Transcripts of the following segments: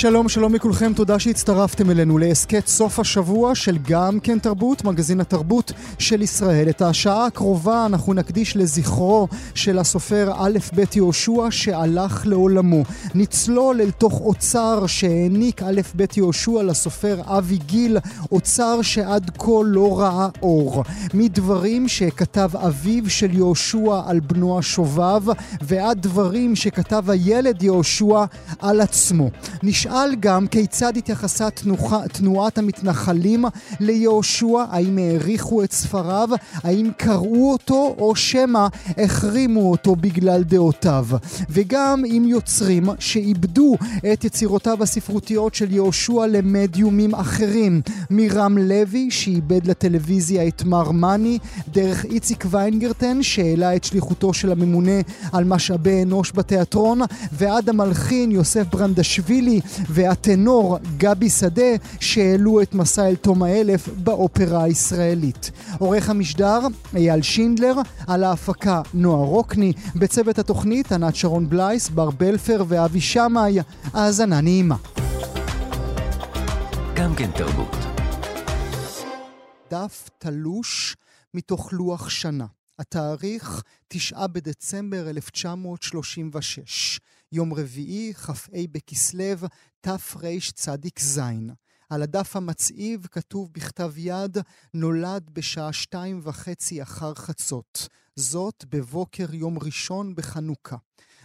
שלום, שלום לכולכם, תודה שהצטרפתם אלינו להסכת סוף השבוע של גם כן תרבות, מגזין התרבות של ישראל. את השעה הקרובה אנחנו נקדיש לזכרו של הסופר א' ב' יהושע שהלך לעולמו. נצלול אל תוך אוצר שהעניק א' ב' יהושע לסופר אבי גיל, אוצר שעד כה לא ראה אור. מדברים שכתב אביו של יהושע על בנו השובב, ועד דברים שכתב הילד יהושע על עצמו. נשאל גם כיצד התייחסה תנוחה, תנועת המתנחלים ליהושע, האם העריכו את ספריו, האם קראו אותו או שמא החרימו אותו בגלל דעותיו. וגם עם יוצרים שאיבדו את יצירותיו הספרותיות של יהושע למדיומים אחרים. מרם לוי שאיבד לטלוויזיה את מר מאני, דרך איציק ויינגרטן שהעלה את שליחותו של הממונה על משאבי אנוש בתיאטרון, ועד המלחין יוסף ברנדשווילי והטנור גבי שדה שהעלו את מסע אל תום האלף באופרה הישראלית. עורך המשדר אייל שינדלר, על ההפקה נועה רוקני, בצוות התוכנית ענת שרון בלייס, בר בלפר ואבי שמאי. האזנה נעימה. גם כן תרבות. דף תלוש מתוך לוח שנה. התאריך 9 בדצמבר 1936. יום רביעי, כ"ה בכסלו, תרצ"ז. על הדף המצעיב כתוב בכתב יד, נולד בשעה שתיים וחצי אחר חצות. זאת בבוקר יום ראשון בחנוכה.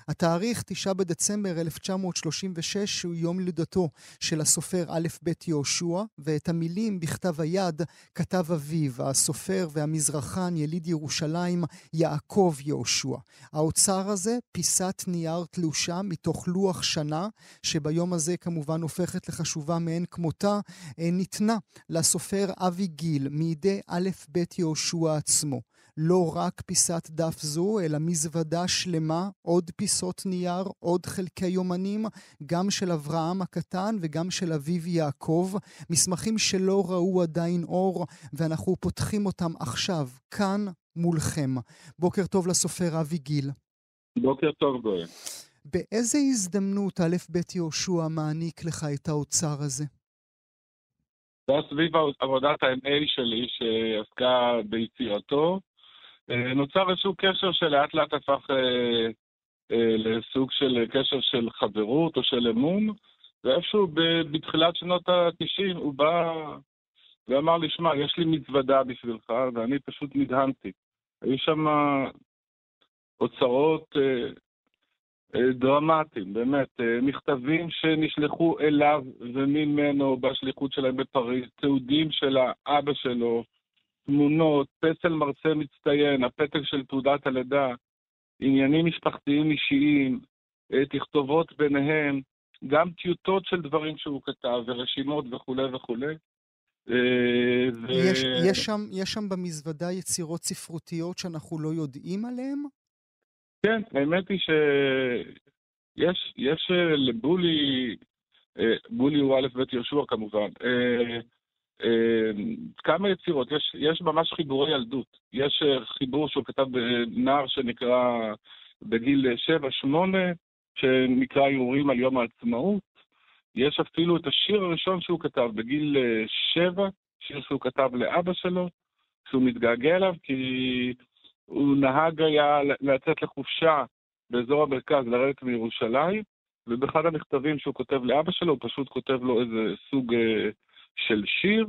התאריך 9 בדצמבר 1936 הוא יום לידתו של הסופר א' ב' יהושע, ואת המילים בכתב היד כתב אביו, הסופר והמזרחן יליד ירושלים, יעקב יהושע. האוצר הזה, פיסת נייר תלושה מתוך לוח שנה, שביום הזה כמובן הופכת לחשובה מאין כמותה, ניתנה לסופר אבי גיל מידי א' ב' יהושע עצמו. לא רק פיסת דף זו, אלא מזוודה שלמה, עוד פיסות נייר, עוד חלקי יומנים, גם של אברהם הקטן וגם של אביו יעקב, מסמכים שלא ראו עדיין אור, ואנחנו פותחים אותם עכשיו, כאן מולכם. בוקר טוב לסופר אבי גיל. בוקר טוב, גואל. באיזה הזדמנות א' ב' יהושע מעניק לך את האוצר הזה? זה היה סביב עבודת ה-MA שלי שעסקה ביצירתו. נוצר איזשהו קשר שלאט לאט הפך אה, אה, לסוג של קשר של חברות או של אמון, ואיפשהו בתחילת שנות ה-90 הוא בא ואמר לי, שמע, יש לי מזוודה בשבילך, ואני פשוט נדהמתי. היו שם אוצרות אה, אה, דרמטיים, באמת, אה, מכתבים שנשלחו אליו וממנו בשליחות שלהם בפריז, תיעודים של האבא שלו, תמונות, פסל מרצה מצטיין, הפתק של תעודת הלידה, עניינים משפחתיים אישיים, אה, תכתובות ביניהם, גם טיוטות של דברים שהוא כתב, ורשימות וכולי וכולי. אה, ו... יש, יש, שם, יש שם במזוודה יצירות ספרותיות שאנחנו לא יודעים עליהן? כן, האמת היא שיש יש אה, לבולי, בולי הוא א' ב' יהושע כמובן, כמה יצירות, יש, יש ממש חיבורי ילדות. יש חיבור שהוא כתב בנער שנקרא בגיל 7-8, שנקרא ערעורים על יום העצמאות. יש אפילו את השיר הראשון שהוא כתב בגיל 7, שיר שהוא כתב לאבא שלו, שהוא מתגעגע אליו, כי הוא נהג היה לצאת לחופשה באזור המרכז, לרדת מירושלים, ובאחד המכתבים שהוא כותב לאבא שלו, הוא פשוט כותב לו איזה סוג של שיר.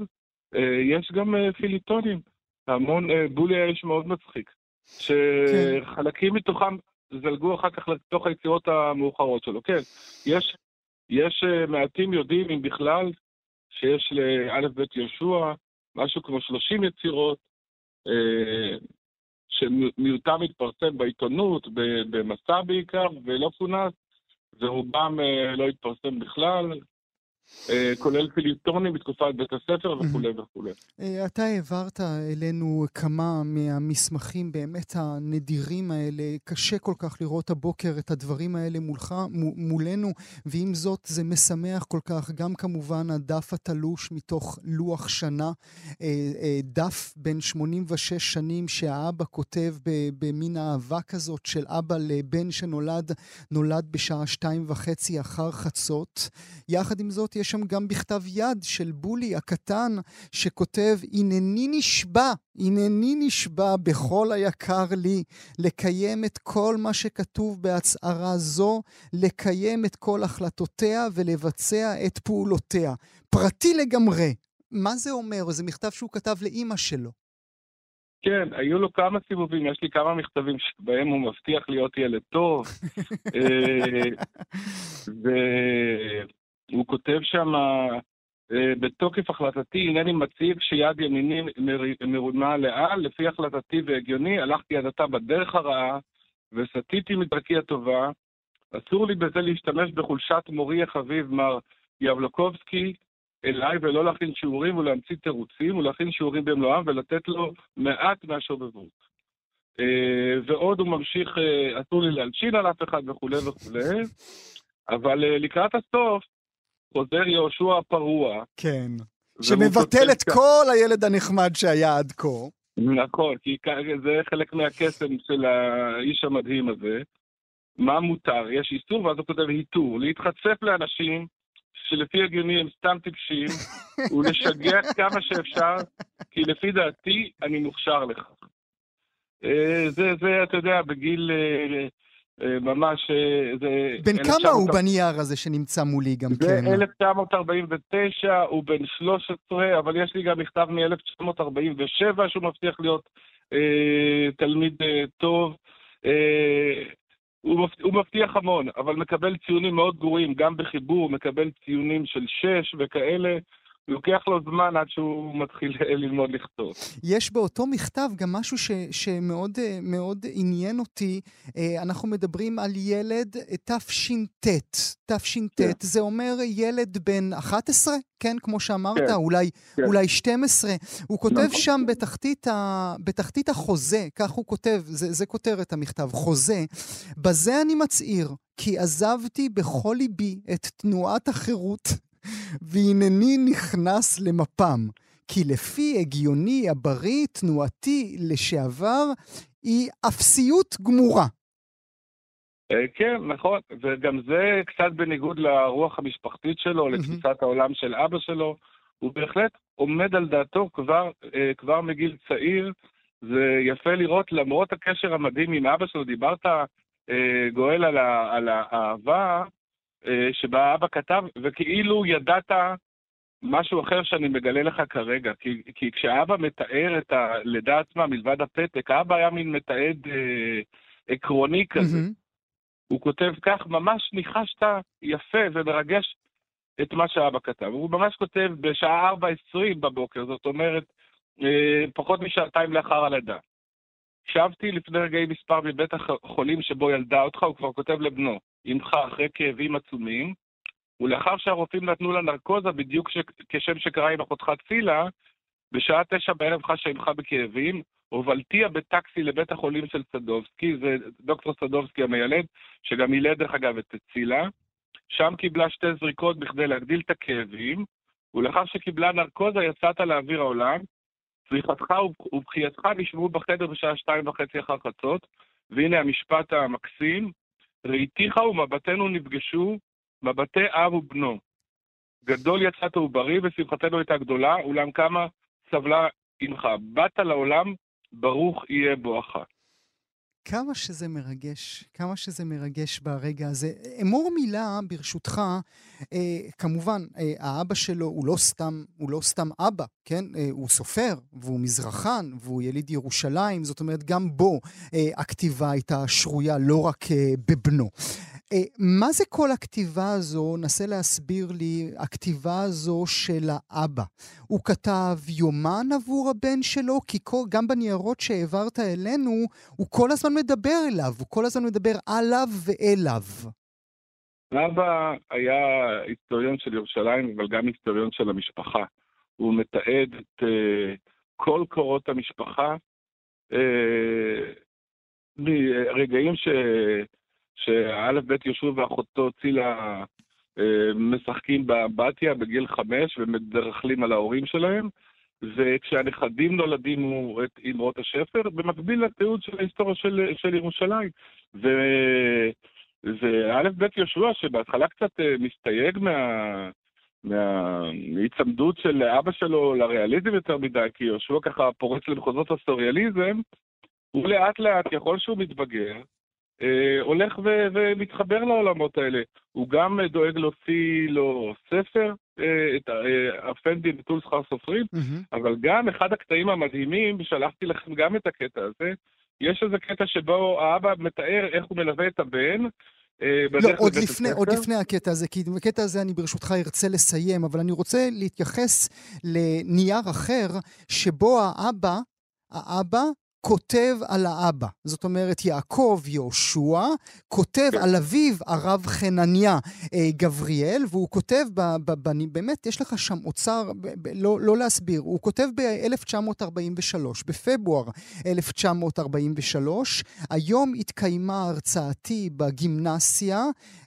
יש גם פיליטונים, המון, בולי היה איש מאוד מצחיק, שחלקים כן. מתוכם זלגו אחר כך לתוך היצירות המאוחרות שלו. כן, יש, יש מעטים יודעים, אם בכלל, שיש לאלף בית יהושע משהו כמו 30 יצירות, שמיעוטם התפרסם בעיתונות, במסע בעיקר, ולא כונס, ורובם לא התפרסם בכלל. אה, כולל פיליטונים בתקופת בית הספר וכולי וכולי. אה, אתה העברת אלינו כמה מהמסמכים באמת הנדירים האלה. קשה כל כך לראות הבוקר את הדברים האלה מולך, מולנו, ועם זאת זה משמח כל כך. גם כמובן הדף התלוש מתוך לוח שנה, אה, דף בן 86 שנים שהאבא כותב במין אהבה כזאת של אבא לבן שנולד, נולד בשעה שתיים וחצי אחר חצות. יחד עם זאת, יש שם גם בכתב יד של בולי הקטן, שכותב, הנני נשבע, הנני נשבע בכל היקר לי, לקיים את כל מה שכתוב בהצהרה זו, לקיים את כל החלטותיה ולבצע את פעולותיה. פרטי לגמרי. מה זה אומר? זה מכתב שהוא כתב לאימא שלו. כן, היו לו כמה סיבובים, יש לי כמה מכתבים שבהם הוא מבטיח להיות ילד טוב. כותב שם, אה, בתוקף החלטתי, הנני מציב שיד ימיני מרונה לאל, לפי החלטתי והגיוני, הלכתי עד עתה בדרך הרעה, וסטיתי מדרכי הטובה. אסור לי בזה להשתמש בחולשת מורי החביב, מר יבלוקובסקי, אליי, ולא להכין שיעורים ולהמציא תירוצים, ולהכין שיעורים במלואם ולתת לו מעט מהשובבות. אה, ועוד הוא ממשיך, אה, אסור לי להלשין על אף אחד וכולי וכולי, אבל לקראת הסוף, חוזר יהושע הפרוע. כן. שמבטל את כך... כל הילד הנחמד שהיה עד כה. נכון, כי זה חלק מהקסם של האיש המדהים הזה. מה מותר? יש איסור, ואז הוא כותב היתור. להתחצף לאנשים שלפי הגיוני הם סתם טיפשים, ולשגע כמה שאפשר, כי לפי דעתי אני מוכשר לכך. אה, זה, זה, אתה יודע, בגיל אה, ממש... אה, זה... בן כמה הוא בנייר הזה שנמצא מולי גם זה כן? זה 1949, הוא בן 13, אבל יש לי גם מכתב מ-1947 שהוא מבטיח להיות אה, תלמיד אה, טוב. אה, הוא, מבטיח, הוא מבטיח המון, אבל מקבל ציונים מאוד גרועים, גם בחיבור, מקבל ציונים של 6 וכאלה. לוקח לו זמן עד שהוא מתחיל ללמוד לכתוב. יש באותו מכתב גם משהו ש, שמאוד מאוד עניין אותי. אה, אנחנו מדברים על ילד תש"ט. תש"ט, כן. זה אומר ילד בן 11, כן? כמו שאמרת, כן. אולי, כן. אולי 12. הוא כותב נכון. שם בתחתית, ה, בתחתית החוזה, כך הוא כותב, זה, זה כותרת המכתב, חוזה. בזה אני מצהיר, כי עזבתי בכל ליבי את תנועת החירות והנני נכנס למפ"ם. כי לפי הגיוני, הבריא, תנועתי לשעבר, היא אפסיות גמורה. אה, כן, נכון, וגם זה קצת בניגוד לרוח המשפחתית שלו, לתפיסת העולם של אבא שלו. הוא בהחלט עומד על דעתו כבר, אה, כבר מגיל צעיר. זה יפה לראות, למרות הקשר המדהים עם אבא שלו, דיברת, אה, גואל, על, על האהבה, אה, שבה אבא כתב, וכאילו ידעת משהו אחר שאני מגלה לך כרגע. כי, כי כשאבא מתאר את הלידה עצמה מלבד הפתק, האבא היה מין מתעד אה, עקרוני כזה. Mm-hmm. הוא כותב כך, ממש ניחשת יפה ומרגש את מה שאבא כתב. הוא ממש כותב בשעה 4.20 בבוקר, זאת אומרת, אה, פחות משעתיים לאחר הלידה. שבתי לפני רגעי מספר מבית החולים שבו ילדה אותך, הוא כבר כותב לבנו. עמך אחרי כאבים עצומים, ולאחר שהרופאים נתנו לה נרקוזה, בדיוק ש... כשם שקרה עם אחותך צילה, בשעה תשע בערב חשה עמך בכאבים, הובלתיה בטקסי לבית החולים של סדובסקי, זה דוקטור סדובסקי המיילד, שגם ילד דרך אגב את צילה. שם קיבלה שתי זריקות בכדי להגדיל את הכאבים, ולאחר שקיבלה נרקוזה יצאת לאוויר העולם. צריכתך ובחייתך נשמעו בחדר בשעה שתיים וחצי אחר חצות, והנה המשפט המקסים, ראיתיך ומבטינו נפגשו, מבטי אב ובנו. גדול יצאת ובריא ושמחתנו הייתה גדולה, אולם כמה סבלה עמך. באת לעולם, ברוך יהיה בואך. כמה שזה מרגש, כמה שזה מרגש ברגע הזה. אמור מילה, ברשותך, אה, כמובן, אה, האבא שלו הוא לא סתם, הוא לא סתם אבא, כן? אה, הוא סופר, והוא מזרחן, והוא יליד ירושלים, זאת אומרת, גם בו אה, הכתיבה הייתה שרויה לא רק אה, בבנו. אה, מה זה כל הכתיבה הזו? נסה להסביר לי, הכתיבה הזו של האבא. הוא כתב יומן עבור הבן שלו? כי כל, גם בניירות שהעברת אלינו, הוא כל הזמן מדבר אליו, הוא כל הזמן מדבר עליו ואליו. אבא היה היסטוריון של ירושלים, אבל גם היסטוריון של המשפחה. הוא מתעד את uh, כל קורות המשפחה, uh, מרגעים ש... שא' ב' יהושע ואחותו צילה uh, משחקים באמבטיה בגיל חמש ומדרכלים על ההורים שלהם, וכשהנכדים נולדים הוא את אמרות השפר, במקביל לתיעוד של ההיסטוריה של, של ירושלים. ו... וא' ב' יהושע, שבהתחלה קצת אה, מסתייג מה... מההיצמדות של אבא שלו לריאליזם יותר מדי, כי יהושע ככה פורץ למחוזות הסוריאליזם, הוא לאט לאט, ככל שהוא מתבגר, אה, הולך ו- ומתחבר לעולמות האלה. הוא גם דואג להוציא לו ספר, אה, את אה, אפנדי נטול שכר סופרים. אבל גם אחד הקטעים המדהימים, שלחתי לכם גם את הקטע הזה, יש איזה קטע שבו האבא מתאר איך הוא מלווה את הבן, אה, לא, עוד לפני, עוד לפני הקטע הזה, כי בקטע הזה אני ברשותך ארצה לסיים, אבל אני רוצה להתייחס לנייר אחר, שבו האבא, האבא כותב על האבא. זאת אומרת, יעקב יהושע כותב כן. על אביו, הרב חנניה אה, גבריאל, והוא כותב, ב, ב, ב, באמת, יש לך שם אוצר, ב, ב, לא, לא להסביר, הוא כותב ב-1943, בפברואר 1943, היום התקיימה הרצאתי בגימנסיה,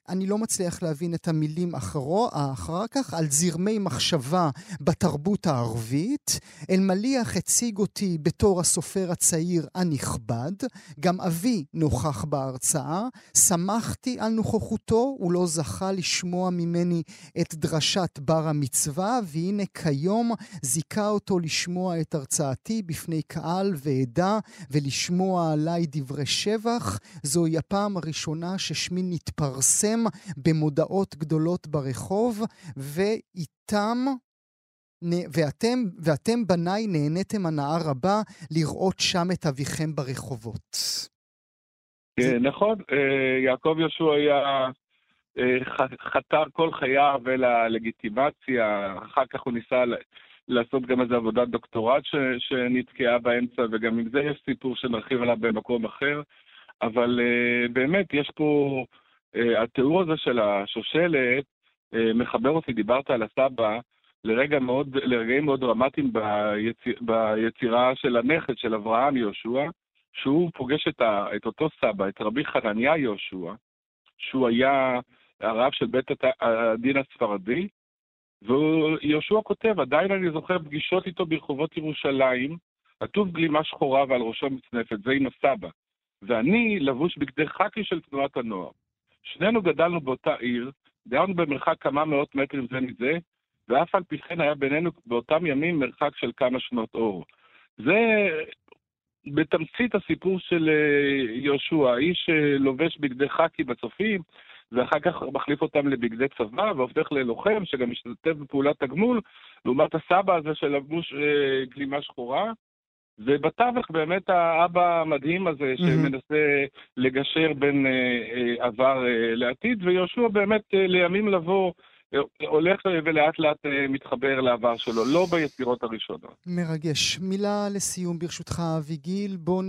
אני לא מצליח להבין את המילים אחרו, אחר כך, על זרמי מחשבה בתרבות הערבית. אלמליח הציג אותי בתור הסופר הצעיר הנכבד. גם אבי נוכח בהרצאה. שמחתי על נוכחותו, הוא לא זכה לשמוע ממני את דרשת בר המצווה, והנה כיום זיכה אותו לשמוע את הרצאתי בפני קהל ועדה, ולשמוע עליי דברי שבח. זוהי הפעם הראשונה ששמי נתפרסם במודעות גדולות ברחוב, ואיתם ואתם, ואתם בניי נהניתם הנאה רבה לראות שם את אביכם ברחובות. כן, נכון, אה, יעקב יהושע היה אה, חתר כל חייו אל הלגיטימציה, אחר כך הוא ניסה לעשות גם איזו עבודת דוקטורט שנתקעה באמצע, וגם עם זה יש סיפור שנרחיב עליו במקום אחר, אבל באמת יש פה אה, התיאור הזה של השושלת אה, מחבר אותי, דיברת על הסבא, לרגע מאוד, לרגעים מאוד דרמטיים ביציר, ביצירה של הנכד של אברהם יהושע, שהוא פוגש את, ה, את אותו סבא, את רבי חנניה יהושע, שהוא היה הרב של בית הדין הספרדי, ויהושע כותב, עדיין אני זוכר פגישות איתו ברחובות ירושלים, עטוב גלימה שחורה ועל ראשו מצנפת, זה עם הסבא. ואני לבוש בגדי חקי של תנועת הנוער. שנינו גדלנו באותה עיר, גרנו במרחק כמה מאות מטרים זה מזה, ואף על פי כן היה בינינו באותם ימים מרחק של כמה שנות אור. זה בתמצית הסיפור של אה, יהושע, האיש לובש בגדי חאקי בצופים, ואחר כך מחליף אותם לבגדי צבא, והופך ללוחם שגם משתתף בפעולת תגמול, לעומת הסבא הזה של לבוש אה, גלימה שחורה. ובתווך באמת האבא המדהים הזה שמנסה לגשר בין אה, אה, עבר אה, לעתיד, ויהושע באמת לימים לבוא הולך ולאט לאט מתחבר לעבר שלו, לא ביצירות הראשונות. מרגש. מילה לסיום ברשותך, אביגיל. בואו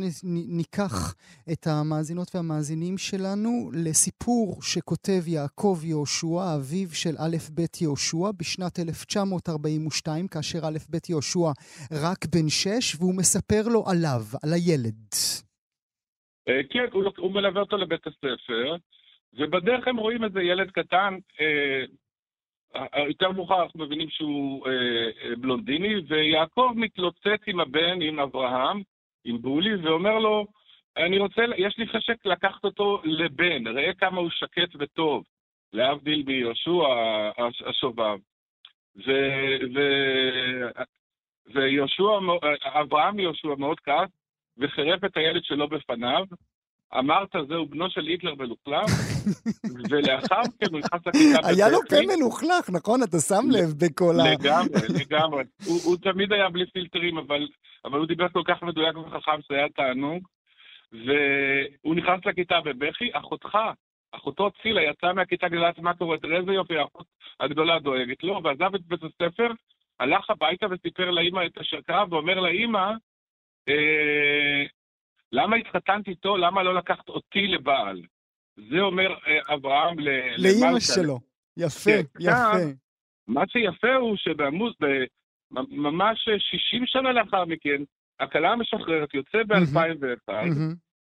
ניקח את המאזינות והמאזינים שלנו לסיפור שכותב יעקב יהושע, אביו של א' ב' יהושע, בשנת 1942, כאשר א' ב' יהושע רק בן שש, והוא מספר לו עליו, על הילד. כן, הוא מלווה אותו לבית הספר. ובדרך הם רואים איזה ילד קטן, יותר מאוחר אנחנו מבינים שהוא אה, אה, בלונדיני, ויעקב מתלוצץ עם הבן, עם אברהם, עם בולי, ואומר לו, אני רוצה, יש לי חשק לקחת אותו לבן, ראה כמה הוא שקט וטוב, להבדיל מיהושע השובב. ויהושע, אברהם יהושע מאוד כעס, וחירף את הילד שלו בפניו, אמרת זהו בנו של היטלר מלוכלך, ולאחר מכן הוא נכנס לכיתה. היה לו פה מלוכלך, נכון? אתה שם לב בכל ה... לגמרי, לגמרי. הוא תמיד היה בלי פילטרים, אבל הוא דיבר כל כך מדויק וחכם שזה היה תענוג. והוא נכנס לכיתה בבכי, אחותך, אחותו צילה יצאה מהכיתה כדי לדעת מה קורה, תראה איזה יופי, האחות הגדולה דואגת לו, ועזב את בית הספר, הלך הביתה וסיפר לאימא את אשר קרה, ואומר לאימא, אה, למה התחתנת איתו? למה לא לקחת אותי לבעל? זה אומר אה, אברהם לאימא שלו. יפה, כן. יפה. מה שיפה הוא שבעמוד, ממש 60 שנה לאחר מכן, הכלה המשחררת יוצא ב-2001,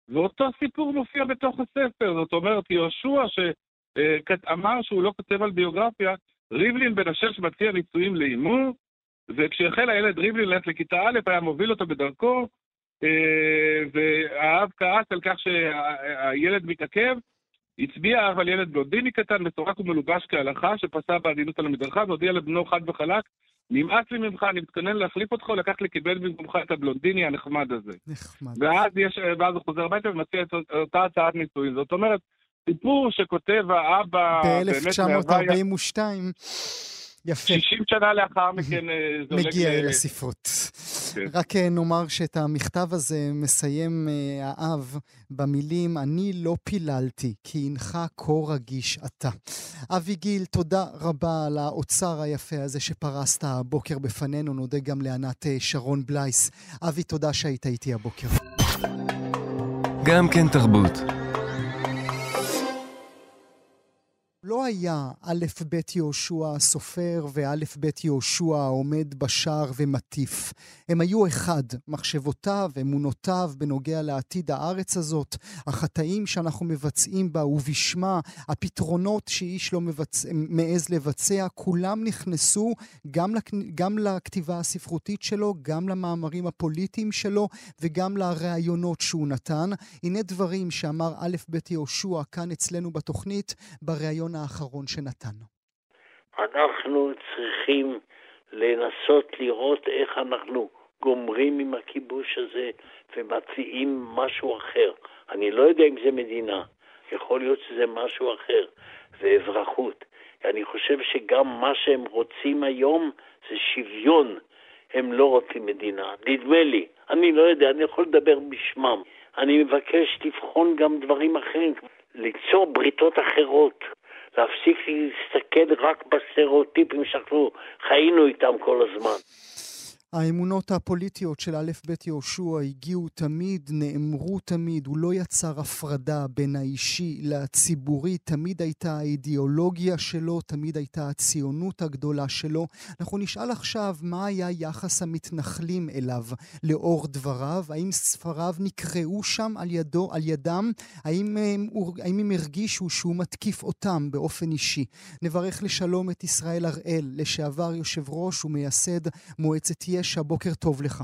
ואותו סיפור מופיע בתוך הספר. זאת אומרת, יהושע שאמר שהוא לא כותב על ביוגרפיה, ריבלין בן השש מציע נישואים לאימו, וכשהחל הילד ריבלין ללכת לכיתה א', היה מוביל אותו בדרכו, אה, והאב כעס על כך שהילד מתעכב, הצביע האב על ילד בלונדיני קטן, מסורק ומלובש כהלכה, שפסע בעדינות על המדרכה, והודיע לבנו חד וחלק, נמאס לי ממך, אני מתכונן להחליף אותך, לקח לקבל במקומך את הבלונדיני הנחמד הזה. נחמד. ואז, יש, ואז הוא חוזר הביתה ומציע את אותה הצעת נישואין. זאת אומרת, סיפור שכותב האבא... ב-1942. יפה. 60 שנה לאחר מכן אה, זה מגיע אל הספרות. כן. רק אה, נאמר שאת המכתב הזה מסיים אה, האב במילים, אני לא פיללתי, כי אינך כה רגיש אתה. אבי גיל, תודה רבה על האוצר היפה הזה שפרסת הבוקר בפנינו. נודה גם לענת שרון בלייס. אבי, תודה שהיית איתי הבוקר. גם כן תרבות. לא היה א' ב' יהושע הסופר וא' ב' יהושע העומד בשער ומטיף. הם היו אחד, מחשבותיו, אמונותיו בנוגע לעתיד הארץ הזאת, החטאים שאנחנו מבצעים בה ובשמה, הפתרונות שאיש לא מבצ... מעז לבצע, כולם נכנסו גם, לכ... גם לכתיבה הספרותית שלו, גם למאמרים הפוליטיים שלו וגם לראיונות שהוא נתן. הנה דברים שאמר א' ב' יהושע כאן אצלנו בתוכנית, בריאיון האחרון שנתנו? אנחנו צריכים לנסות לראות איך אנחנו גומרים עם הכיבוש הזה ומציעים משהו אחר. אני לא יודע אם זה מדינה, יכול להיות שזה משהו אחר, זה אזרחות. אני חושב שגם מה שהם רוצים היום זה שוויון. הם לא רוצים מדינה, נדמה לי. אני לא יודע, אני יכול לדבר בשמם. אני מבקש לבחון גם דברים אחרים, ליצור בריתות אחרות. להפסיק להסתכל רק בסטריאוטיפים שאנחנו חיינו איתם כל הזמן. האמונות הפוליטיות של א' ב' יהושע הגיעו תמיד, נאמרו תמיד, הוא לא יצר הפרדה בין האישי לציבורי, תמיד הייתה האידיאולוגיה שלו, תמיד הייתה הציונות הגדולה שלו. אנחנו נשאל עכשיו מה היה יחס המתנחלים אליו לאור דבריו, האם ספריו נקראו שם על ידו, על ידם, האם הם, האם הם הרגישו שהוא מתקיף אותם באופן אישי. נברך לשלום את ישראל הראל, לשעבר יושב ראש ומייסד מועצת יש. קשקש, הבוקר טוב לך.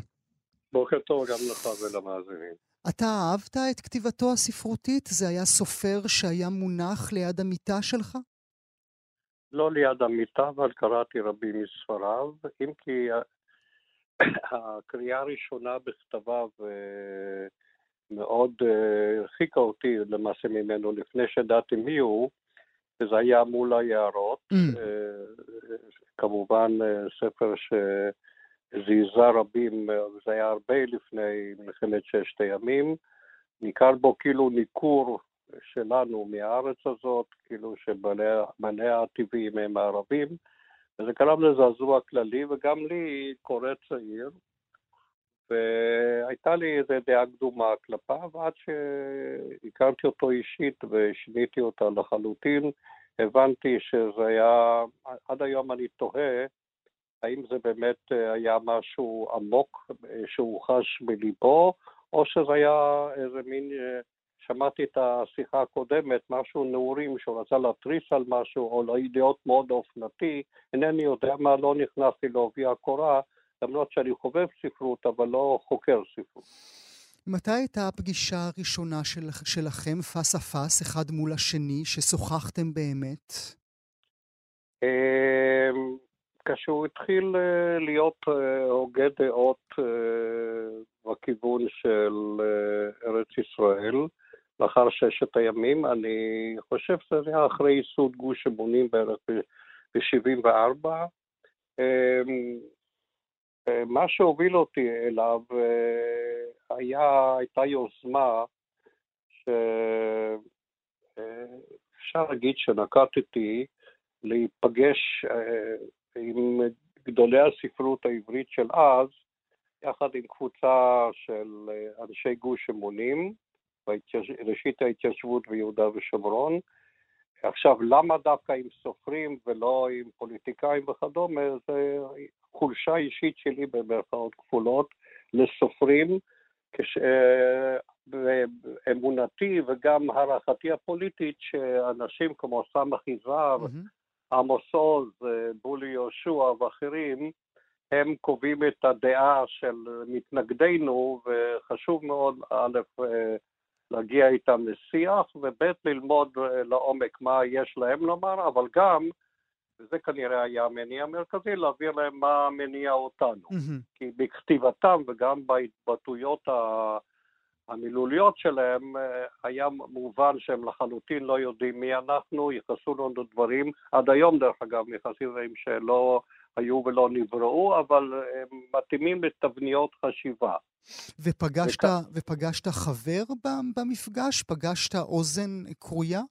בוקר טוב גם לך ולמאזינים. אתה אהבת את כתיבתו הספרותית? זה היה סופר שהיה מונח ליד המיטה שלך? לא ליד המיטה, אבל קראתי רבים מספריו, אם כי הקריאה הראשונה בכתביו אה, מאוד אה, הרחיקה אותי למעשה ממנו לפני שידעתי מי הוא, וזה היה מול היערות. Mm. אה, כמובן ספר ש... זעזע רבים, זה היה הרבה לפני מלחמת ששת הימים. ניכר בו כאילו ניכור שלנו מהארץ הזאת, כאילו שבניה הטבעיים הם הערבים, וזה גרם לזעזוע כללי, וגם לי, קורא צעיר, והייתה לי איזו דעה קדומה כלפיו, עד שהכרתי אותו אישית ושיניתי אותה לחלוטין, הבנתי שזה היה, עד היום אני תוהה האם זה באמת אה, היה משהו עמוק אה, שהוא חש בליבו, או שזה היה איזה מין, אה, שמעתי את השיחה הקודמת, משהו נעורים שהוא רצה להתריס על משהו, או להיות מאוד אופנתי, אינני יודע מה, לא נכנסתי לעובי הקורה, למרות שאני חובב ספרות, אבל לא חוקר ספרות. מתי הייתה הפגישה הראשונה של, שלכם, פס אפס, אחד מול השני, ששוחחתם באמת? כשהוא התחיל אה, להיות אה, הוגה דעות אה, בכיוון של ארץ ישראל, לאחר ששת הימים, אני חושב שזה היה אחרי ייסוד גוש אמונים בערך ב-74. אמ, מה שהוביל אותי אליו היה, הייתה יוזמה שאפשר להגיד שנקטתי להיפגש עם גדולי הספרות העברית של אז, יחד עם קבוצה של אנשי גוש אמונים, ראשית ההתיישבות ביהודה ושומרון. עכשיו, למה דווקא עם סופרים ולא עם פוליטיקאים וכדומה? זה חולשה אישית שלי במרכאות כפולות לסופרים, כשאמונתי וגם הערכתי הפוליטית שאנשים כמו סמך יזהר, mm-hmm. עמוס עוז, בולי יהושע ואחרים, הם קובעים את הדעה של מתנגדינו, וחשוב מאוד, א', להגיע איתם לשיח, וב', ללמוד לעומק מה יש להם לומר, אבל גם, וזה כנראה היה המניע המרכזי, להעביר להם מה מניע אותנו. Mm-hmm. כי בכתיבתם וגם בהתבטאויות המילוליות שלהם היה מובן שהם לחלוטין לא יודעים מי אנחנו, ייחסו לנו דברים, עד היום דרך אגב, מייחסים דברים שלא היו ולא נבראו, אבל הם מתאימים לתבניות חשיבה. ופגשת, וכ... ופגשת חבר במפגש? פגשת אוזן כרויה?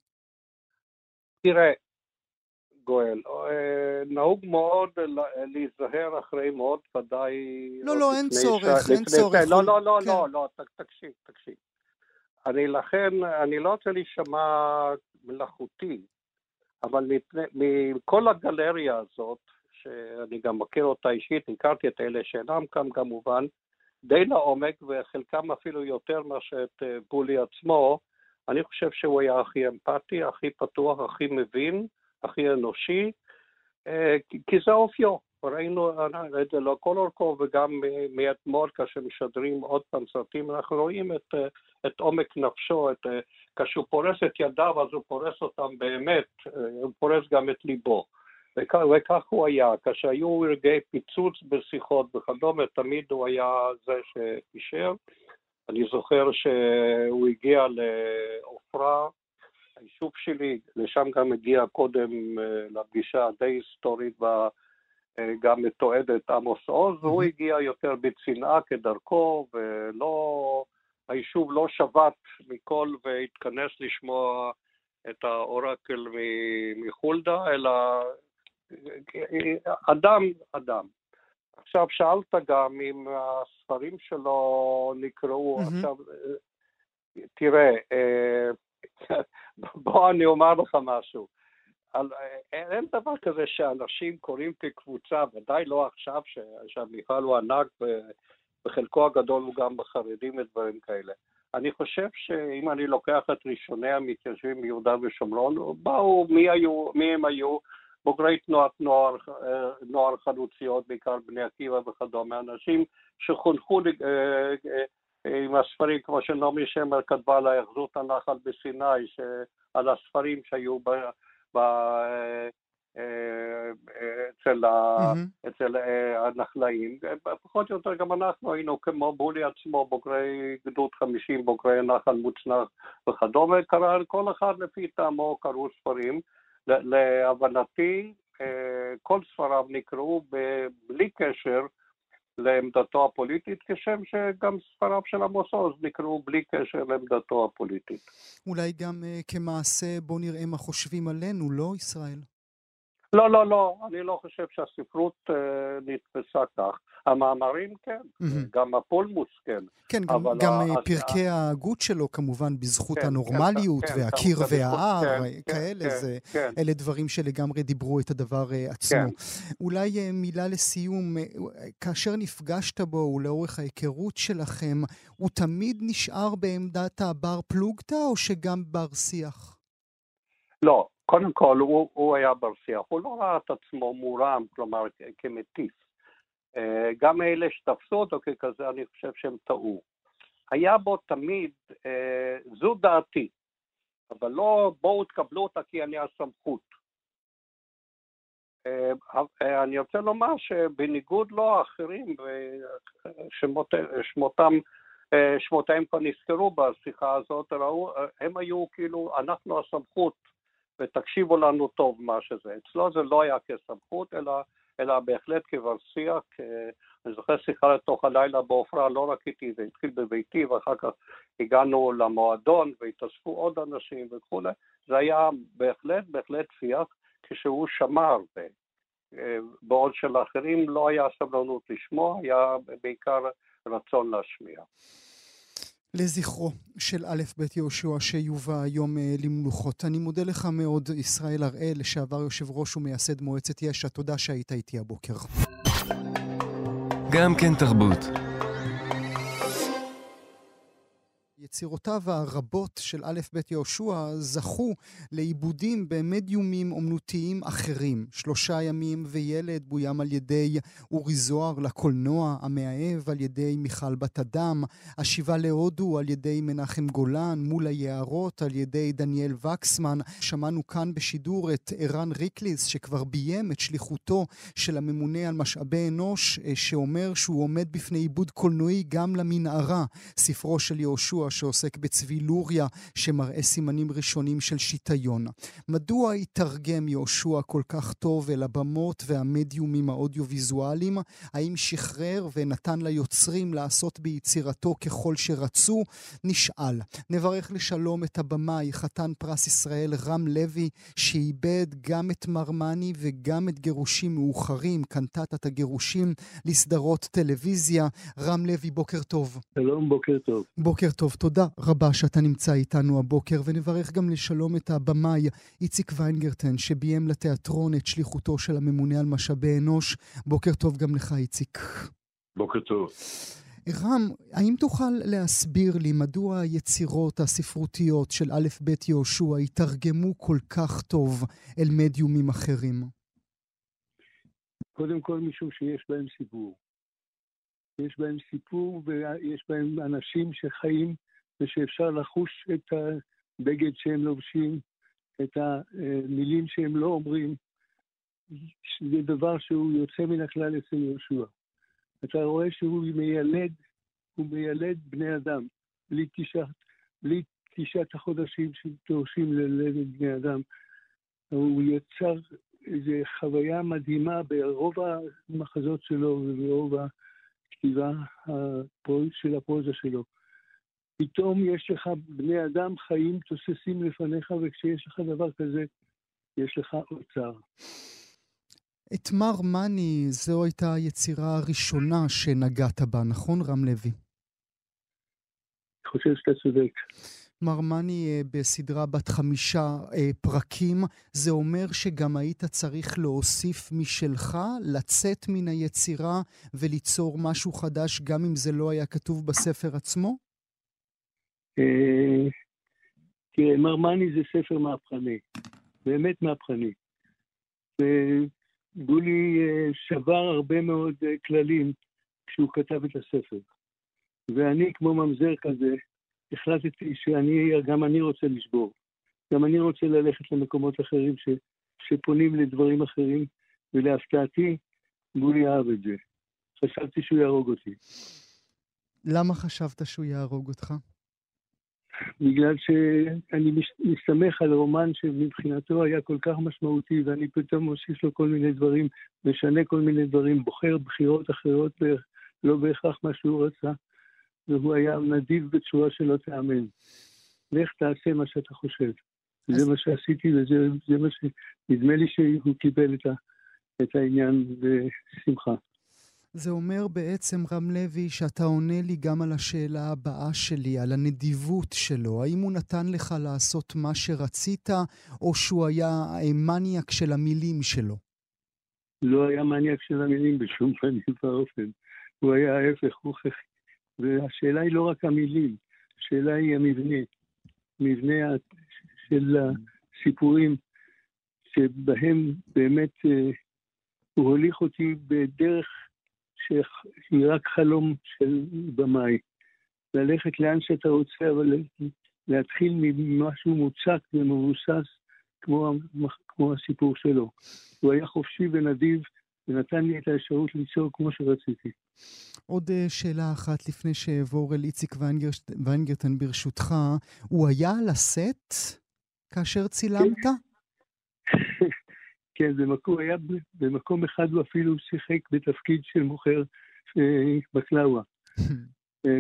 תראה, גואל, אה, נהוג מאוד להיזהר אחרי מות, ודאי... לא, לא, אין צורך, אין צורך. לא, לא, לא, לא, לא, תקשיב, תקשיב. אני לכן, אני לא רוצה להישמע מלאכותי, אבל מכל הגלריה הזאת, שאני גם מכיר אותה אישית, הכרתי את אלה שאינם כאן כמובן, די לעומק, וחלקם אפילו יותר מאשר את אה, בולי עצמו, אני חושב שהוא היה הכי אמפתי, הכי פתוח, הכי מבין, הכי אנושי, אה, כי זה אופיו. ראינו את זה לכל אורכו, וגם מאתמול כאשר משדרים עוד פעם סרטים, אנחנו רואים את, אה, את עומק נפשו, את, כשהוא פורס את ידיו אז הוא פורס אותם באמת, הוא פורס גם את ליבו. וכך, וכך הוא היה, כשהיו רגעי פיצוץ בשיחות וכדומה, תמיד הוא היה זה שאישר. אני זוכר שהוא הגיע לעופרה, היישוב שלי, לשם גם הגיע קודם אה, לפגישה הדי היסטורית וגם אה, מתועדת עמוס עוז, והוא הגיע יותר בצנעה כדרכו, ולא, היישוב לא שבת מכל והתכנס לשמוע את האורקל מחולדה, אלא אדם, אדם. עכשיו, שאלת גם אם הספרים שלו נקראו, mm-hmm. עכשיו, תראה, אה, בוא אני אומר לך משהו. על, אין דבר כזה שאנשים קוראים כקבוצה, ודאי לא עכשיו, שהמפעל הוא ענק ובחלקו הגדול הוא גם בחרדים ודברים כאלה. אני חושב שאם אני לוקח את ראשוני המתיישבים מיהודה ושומרון, באו, מי, היו, מי הם היו? בוגרי תנועת נוער, אה, נוער חלוציות, בעיקר בני עקיבא וכדומה, אנשים שחונכו אה, אה, עם הספרים, כמו שנעמי שמר כתבה על ההיאחזות הנחל בסיני, על הספרים שהיו ב... ב אצל, mm-hmm. אצל הנחלאים. פחות או יותר גם אנחנו היינו כמו בולי עצמו, בוגרי גדוד 50, בוגרי נחל מוצנח וכדומה, קרא כל אחד לפי טעמו קראו ספרים. להבנתי, אה, כל ספריו נקראו בלי קשר לעמדתו הפוליטית, כשם שגם ספריו של עמוס עוז נקראו בלי קשר לעמדתו הפוליטית. אולי גם uh, כמעשה בוא נראה מה חושבים עלינו, לא ישראל? לא, לא, לא, אני לא חושב שהספרות uh, נתפסה כך. המאמרים כן, mm-hmm. גם הפולמוס כן. כן, גם, גם ה... פרקי ההגות שלו כמובן בזכות כן, הנורמליות כן, והקיר כן, וההר, כן, כאלה, כן, זה, כן. אלה דברים שלגמרי דיברו את הדבר עצמו. כן. אולי מילה לסיום, כאשר נפגשת בו ולאורך ההיכרות שלכם, הוא תמיד נשאר בעמדת הבר פלוגתא או שגם בר שיח? לא, קודם כל, הוא, הוא היה בר שיח, הוא לא ראה את עצמו מורם, כלומר כמטיף. אה, גם אלה שתפסו אותו ככזה, אני חושב שהם טעו. היה בו תמיד, אה, זו דעתי, אבל לא בואו תקבלו אותה כי אני הסמכות. אה, אני רוצה לומר שבניגוד לו האחרים, שמותם, שמותיהם כבר נזכרו בשיחה הזאת, ראו, הם היו כאילו, אנחנו הסמכות ותקשיבו לנו טוב מה שזה. אצלו זה לא היה כסמכות, אלא, אלא בהחלט כבר שיח. אני זוכר שיחה לתוך הלילה בעופרה, לא רק איתי, זה התחיל בביתי, ואחר כך הגענו למועדון והתאספו עוד אנשים וכולי. זה היה בהחלט, בהחלט שיח כשהוא שמע הרבה. בעוד שלאחרים לא היה סבלנות לשמוע, היה בעיקר רצון להשמיע. לזכרו של א' ב' יהושע שיובא היום אה, למנוחות. אני מודה לך מאוד, ישראל הראל, לשעבר יושב ראש ומייסד מועצת יש"ע, תודה שהיית איתי הבוקר. גם כן תרבות. יצירותיו הרבות של א' ב' יהושע זכו לעיבודים במדיומים אומנותיים אחרים. שלושה ימים וילד בוים על ידי אורי זוהר לקולנוע, המאהב על ידי מיכל בת אדם, השיבה להודו על ידי מנחם גולן, מול היערות על ידי דניאל וקסמן. שמענו כאן בשידור את ערן ריקליס שכבר ביים את שליחותו של הממונה על משאבי אנוש, אה, שאומר שהוא עומד בפני עיבוד קולנועי גם למנהרה, ספרו של יהושע שעוסק בצבי לוריה, שמראה סימנים ראשונים של שיטיון. מדוע התרגם יהושע כל כך טוב אל הבמות והמדיומים האודיו-ויזואליים? האם שחרר ונתן ליוצרים לעשות ביצירתו ככל שרצו? נשאל. נברך לשלום את הבמאי, חתן פרס ישראל רם לוי, שאיבד גם את מרמני וגם את גירושים מאוחרים, קנטטת הגירושים לסדרות טלוויזיה. רם לוי, בוקר טוב. שלום, בוקר טוב. בוקר טוב. תודה רבה שאתה נמצא איתנו הבוקר, ונברך גם לשלום את הבמאי איציק ויינגרטן, שביים לתיאטרון את שליחותו של הממונה על משאבי אנוש. בוקר טוב גם לך, איציק. בוקר טוב. רם, האם תוכל להסביר לי מדוע היצירות הספרותיות של א' ב' יהושע התרגמו כל כך טוב אל מדיומים אחרים? קודם כל משום שיש בהם סיפור. יש בהם סיפור ויש בהם אנשים שחיים ושאפשר לחוש את הבגד שהם לובשים, את המילים שהם לא אומרים. זה דבר שהוא יוצא מן הכלל אצל יהושע. אתה רואה שהוא מיילד, הוא מיילד בני אדם, בלי תשעת, בלי תשעת החודשים שדורשים ללדת בני אדם. הוא יצר איזו חוויה מדהימה ברוב המחזות שלו וברוב הכתיבה של הפרוזה שלו. פתאום יש לך בני אדם חיים תוססים לפניך, וכשיש לך דבר כזה, יש לך אוצר. את מר מאני, זו הייתה היצירה הראשונה שנגעת בה, נכון, רם לוי? אני חושב שאתה צודק. מר מאני אה, בסדרה בת חמישה אה, פרקים, זה אומר שגם היית צריך להוסיף משלך, לצאת מן היצירה וליצור משהו חדש, גם אם זה לא היה כתוב בספר עצמו? אה, תראה, מר מאני זה ספר מהפכני, באמת מהפכני. וגולי שבר הרבה מאוד כללים כשהוא כתב את הספר. ואני, כמו ממזר כזה, החלטתי שגם אני רוצה לשבור. גם אני רוצה ללכת למקומות אחרים ש, שפונים לדברים אחרים, ולהפתעתי, גולי אהב את זה. חשבתי שהוא יהרוג אותי. למה חשבת שהוא יהרוג אותך? בגלל שאני מסתמך על רומן שמבחינתו היה כל כך משמעותי, ואני פתאום מוסיף לו כל מיני דברים, משנה כל מיני דברים, בוחר בחירות אחרות, לא בהכרח מה שהוא רצה. והוא היה נדיב בצורה שלא תיאמן. לך תעשה מה שאתה חושב. אז... זה מה שעשיתי וזה מה ש... נדמה לי שהוא קיבל את, ה, את העניין בשמחה. זה אומר בעצם, רם לוי, שאתה עונה לי גם על השאלה הבאה שלי, על הנדיבות שלו. האם הוא נתן לך לעשות מה שרצית, או שהוא היה מניאק של המילים שלו? לא היה מניאק של המילים בשום פנים ואופן. הוא היה ההפך, הוא והשאלה היא לא רק המילים, השאלה היא המבנה, מבנה של הסיפורים שבהם באמת אה, הוא הוליך אותי בדרך שהיא רק חלום של במאי. ללכת לאן שאתה רוצה, אבל להתחיל ממשהו מוצק ומבוסס כמו, כמו הסיפור שלו. הוא היה חופשי ונדיב ונתן לי את האפשרות ליצור כמו שרציתי. עוד אה, שאלה אחת לפני שאעבור אל איציק ויינגרטן ברשותך. הוא היה על הסט כאשר צילמת? כן, במקום, היה במקום אחד הוא אפילו שיחק בתפקיד של מוכר אה, בקלאווה. אה,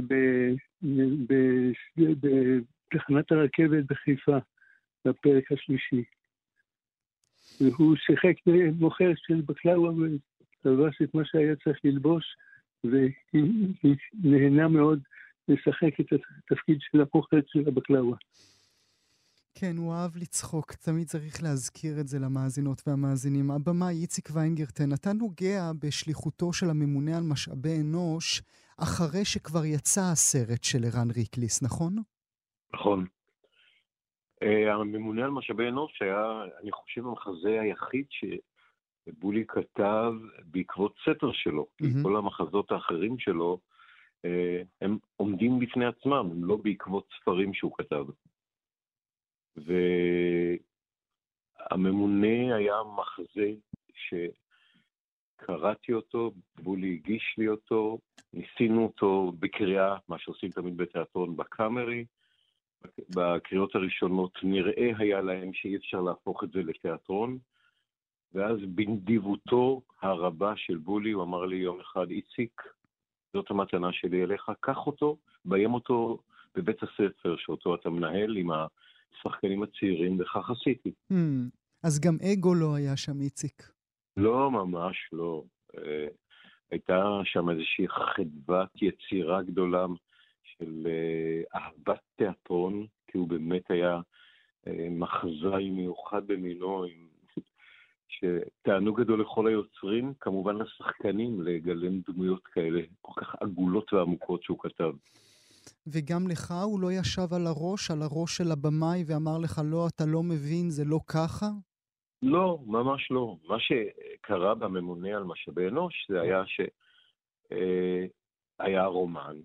בתחנת הרכבת בחיפה, בפרק השלישי. והוא שיחק מוכר של בקלאווה ולבש את מה שהיה צריך ללבוש, ונהנה מאוד לשחק את התפקיד של הפוחד של הבקלאווה. כן, הוא אהב לצחוק, תמיד צריך להזכיר את זה למאזינות והמאזינים. הבמאי איציק ויינגרטן, אתה נוגע בשליחותו של הממונה על משאבי אנוש אחרי שכבר יצא הסרט של ערן ריקליס, נכון? נכון. Uh, הממונה על משאבי אנוש היה, אני חושב, המחזה היחיד שבולי כתב בעקבות ספר שלו. Mm-hmm. כל המחזות האחרים שלו, uh, הם עומדים בפני עצמם, הם לא בעקבות ספרים שהוא כתב. והממונה היה מחזה שקראתי אותו, בולי הגיש לי אותו, ניסינו אותו בקריאה, מה שעושים תמיד בתיאטרון בקאמרי. בקריאות הראשונות נראה היה להם שאי אפשר להפוך את זה לתיאטרון, ואז בנדיבותו הרבה של בולי, הוא אמר לי יום אחד, איציק, זאת המתנה שלי אליך, קח אותו, ביים אותו בבית הספר שאותו אתה מנהל עם השחקנים הצעירים, וכך עשיתי. Hmm, אז גם אגו לא היה שם, איציק. לא, ממש לא. אה, הייתה שם איזושהי חדוות יצירה גדולה של אה, אהבת תיאטרון, כי הוא באמת היה אה, מחזאי מיוחד במינו, עם... שתענוג גדול לכל היוצרים, כמובן לשחקנים, לגלם דמויות כאלה כל כך עגולות ועמוקות שהוא כתב. וגם לך הוא לא ישב על הראש, על הראש של הבמאי, ואמר לך, לא, אתה לא מבין, זה לא ככה? לא, ממש לא. מה שקרה בממונה על משאבי אנוש זה היה שהיה אה, רומן,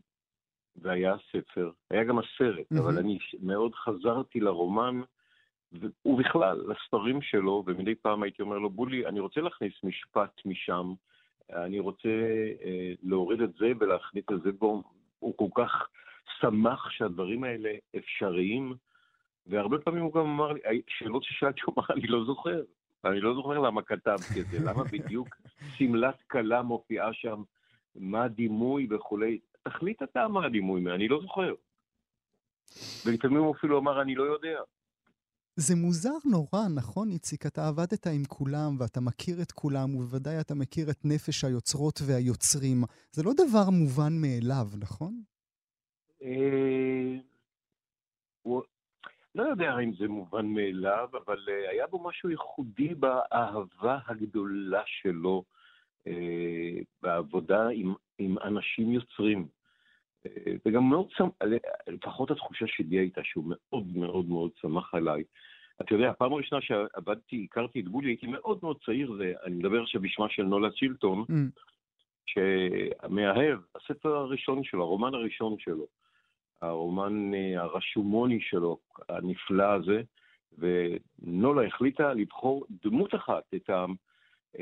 והיה ספר, היה גם הסרט, mm-hmm. אבל אני מאוד חזרתי לרומן, ובכלל, לספרים שלו, ומדי פעם הייתי אומר לו, בולי, אני רוצה להכניס משפט משם, אני רוצה אה, להוריד את זה ולהכניס את זה בו. הוא כל כך שמח שהדברים האלה אפשריים, והרבה פעמים הוא גם אמר לי, שאלות ששאלתי, הוא אמר, אני לא זוכר. אני לא זוכר למה כתבתי את זה, למה בדיוק שמלת כלה מופיעה שם, מה הדימוי וכולי. תחליט אתה מה הדימוי, אני לא זוכר. ולפעמים הוא אפילו אמר, אני לא יודע. זה מוזר נורא, נכון, איציק? אתה עבדת עם כולם ואתה מכיר את כולם, ובוודאי אתה מכיר את נפש היוצרות והיוצרים. זה לא דבר מובן מאליו, נכון? אה, לא יודע אם זה מובן מאליו, אבל אה, היה בו משהו ייחודי באהבה הגדולה שלו אה, בעבודה עם, עם אנשים יוצרים. וגם מאוד, לפחות התחושה שלי הייתה שהוא מאוד מאוד מאוד שמח עליי. אתה יודע, הפעם הראשונה שעבדתי, הכרתי את בולי, הייתי מאוד מאוד צעיר, ואני מדבר עכשיו בשמה של נולה צ'ילטון, mm. שמאהב, הספר הראשון שלו, הרומן הראשון שלו, הרומן אה, הרשומוני שלו, הנפלא הזה, ונולה החליטה לבחור דמות אחת, את, ה,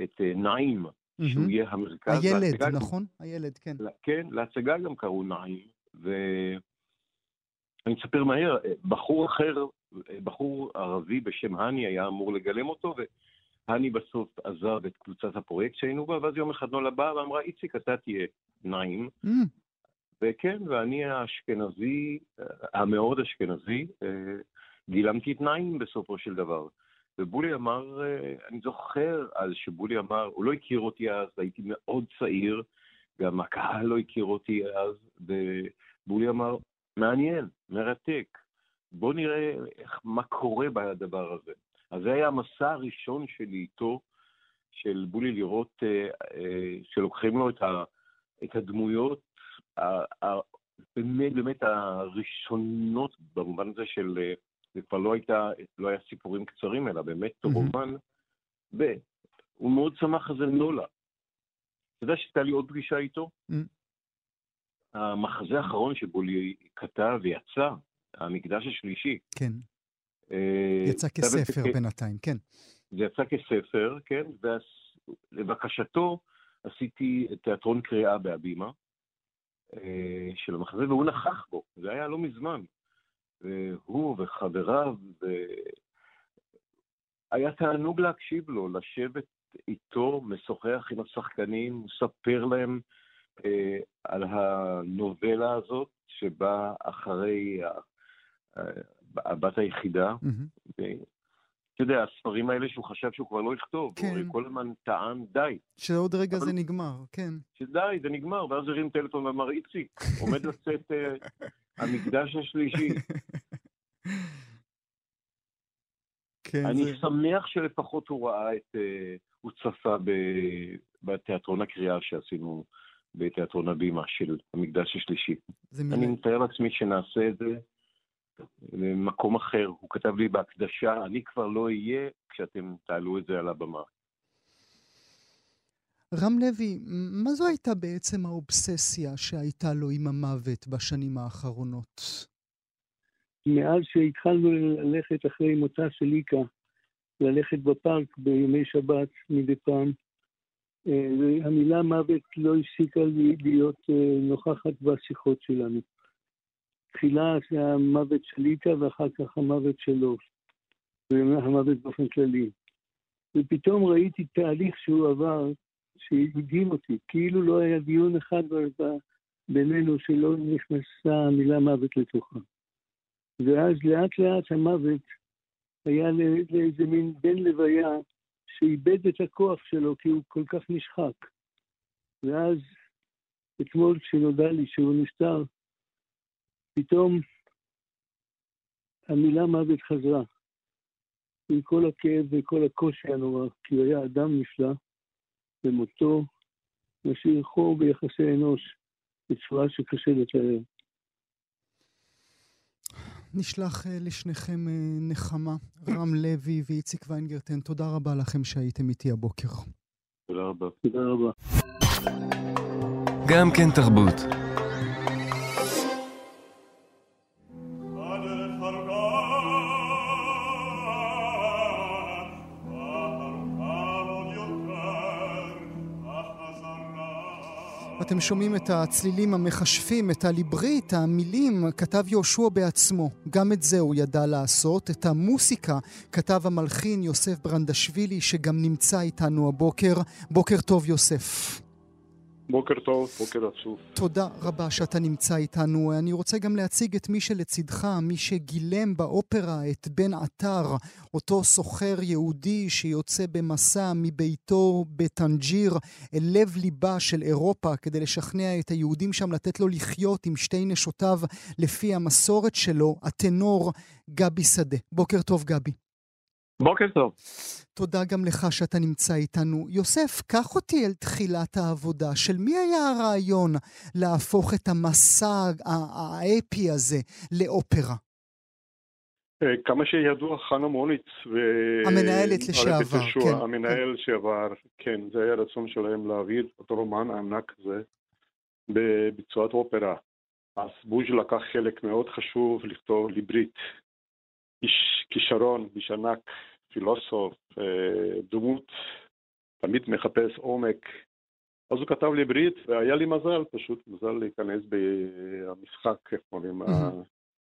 את אה, נעים, mm-hmm. שהוא יהיה המרכז. הילד, נכון? גם, הילד, כן. כן, להצגה גם קראו נעים, ואני אספר מהר, בחור אחר, בחור ערבי בשם האני היה אמור לגלם אותו, והאני בסוף עזב את קבוצת הפרויקט שהיינו בה, ואז יום אחד נולה באה ואמרה, איציק, אתה תהיה נעים. Mm. וכן, ואני האשכנזי, המאוד אשכנזי, אה, גילמתי את נעים בסופו של דבר. ובולי אמר, אה, אני זוכר אז שבולי אמר, הוא לא הכיר אותי אז, הייתי מאוד צעיר, גם הקהל לא הכיר אותי אז, ובולי אמר, מעניין, מרתק, בוא נראה איך, מה קורה בדבר הזה. אז זה היה המסע הראשון שלי איתו, של בולי לראות אה, שלוקחים לו את הדמויות באמת באמת הראשונות במובן הזה של, זה כבר לא הייתה, לא היה סיפורים קצרים, אלא באמת רומן, והוא מאוד שמח על זה נולה. אתה יודע שהייתה לי עוד פגישה איתו? המחזה האחרון שבו לי כתב ויצא, המקדש השלישי. כן. אה, יצא כספר בינתיים, כן. זה יצא כספר, כן, ולבקשתו עשיתי תיאטרון קריאה בהבימה. אה, של המחזה, והוא נכח בו, זה היה לא מזמן. והוא וחבריו. היה תענוג להקשיב לו, לשבת איתו, משוחח עם השחקנים, מספר להם אה, על הנובלה הזאת שבאה אחרי הבת היחידה. Mm-hmm. אתה יודע, הספרים האלה שהוא חשב שהוא כבר לא יכתוב, כן. הוא הרי כל הזמן טען, די, שעוד רגע אבל- זה נגמר, כן. שדי, זה נגמר, ואז הרים טלפון ואמר, איציק, עומד לצאת אה, המקדש השלישי. כן, אני זה... שמח שלפחות הוא ראה את... אה, הוא צפה ב- בתיאטרון הקריאה שעשינו בתיאטרון הבימה של המקדש השלישי. אני. מתאר לעצמי שנעשה את זה במקום אחר. הוא כתב לי בהקדשה, אני כבר לא אהיה כשאתם תעלו את זה על הבמה. רם לוי, מה זו הייתה בעצם האובססיה שהייתה לו עם המוות בשנים האחרונות? מאז שהתחלנו ללכת אחרי מותה של ליקה, ללכת בפארק בימי שבת מדי פעם, אה, המילה מוות לא הפסיקה לי- להיות אה, נוכחת בשיחות שלנו. תחילה זה המוות של ליקה ואחר כך המוות שלו, והמוות באופן כללי. ופתאום ראיתי תהליך שהוא עבר, שהדהים אותי, כאילו לא היה דיון אחד בינינו שלא נכנסה המילה מוות לתוכה. ואז לאט לאט המוות היה לאיזה מין בן לוויה שאיבד את הכוח שלו כי הוא כל כך נשחק. ואז אתמול כשנודע לי שהוא נפטר, פתאום המילה מוות חזרה. עם כל הכאב וכל הקושי הנורא, כי הוא היה אדם נפלא, ומותו משאיר חור ביחסי אנוש בצורה שקשה לתאר. נשלח אה, לשניכם אה, נחמה. רם לוי ואיציק ויינגרטן, תודה רבה לכם שהייתם איתי הבוקר. תודה רבה. תודה רבה. גם כן תרבות. אתם שומעים את הצלילים המכשפים, את הליברית, המילים, כתב יהושע בעצמו. גם את זה הוא ידע לעשות. את המוסיקה כתב המלחין יוסף ברנדשווילי, שגם נמצא איתנו הבוקר. בוקר טוב, יוסף. בוקר טוב, בוקר עצוב. תודה רבה שאתה נמצא איתנו. אני רוצה גם להציג את מי שלצידך, מי שגילם באופרה את בן עטר, אותו סוחר יהודי שיוצא במסע מביתו בטנג'יר אל לב ליבה של אירופה כדי לשכנע את היהודים שם לתת לו לחיות עם שתי נשותיו לפי המסורת שלו, הטנור גבי שדה. בוקר טוב, גבי. בוקר טוב. תודה גם לך שאתה נמצא איתנו. יוסף, קח אותי אל תחילת העבודה. של מי היה הרעיון להפוך את המסע האפי הזה לאופרה? אה, כמה שידוע, חנה מוניץ ו... המנהלת הרב לשעבר, יהושע, כן, המנהל שעבר, כן, זה היה רצון שלהם להעביר אותו רומן הענק הזה בביצועת אופרה. אז בוז' לקח חלק מאוד חשוב לכתוב ליברית. איש כישרון, איש ענק, פילוסוף, אה, דמות, תמיד מחפש עומק. אז הוא כתב לי ברית, והיה לי מזל, פשוט מזל להיכנס במשחק, איך קוראים.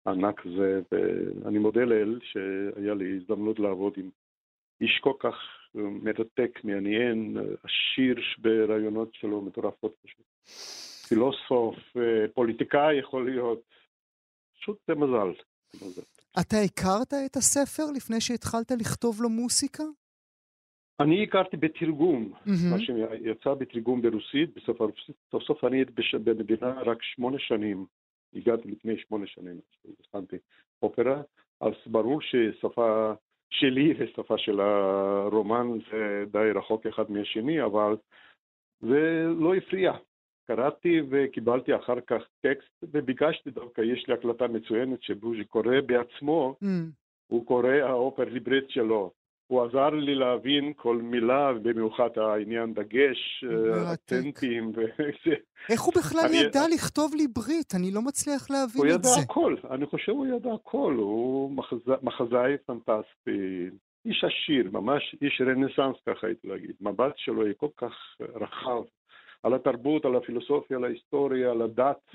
הענק הזה, ואני מודה לאל שהיה לי הזדמנות לעבוד עם איש כל כך מרתק, מעניין, עשיר ברעיונות שלו, מטורפות פשוט. פילוסוף, אה, פוליטיקאי יכול להיות, פשוט זה מזל. מזל. אתה הכרת את הספר לפני שהתחלת לכתוב לו מוסיקה? אני הכרתי בתרגום, מהמם. מה שיצא בתרגום ברוסית, בסוף הרוסית, סוף סוף אני בש- במדינה רק שמונה שנים, הגעתי לפני שמונה שנים, התחלתי אופרה, אז ברור ששפה שלי ושפה של הרומן זה די רחוק אחד מהשני, אבל זה לא הפריע. קראתי וקיבלתי אחר כך טקסט, וביקשתי דווקא, יש לי הקלטה מצוינת שבוז'י קורא בעצמו, אמ, הוא קורא האופר ליברט שלו. הוא עזר לי להבין כל מילה, במיוחד העניין דגש, מרתק. אה, אטנטים, וזה. איך הוא בכלל אני- ידע לכתוב לי ברית? אני לא מצליח הוא להבין את ידע זה. הכל, אני חושב הוא ידע הכל, הוא מחז- מחזאי פנטסטי, איש עשיר, ממש איש רנסאנס ככה הייתי להגיד, מבט שלו יהיה כל כך רחב, על התרבות, על הפילוסופיה, על ההיסטוריה, על הדת.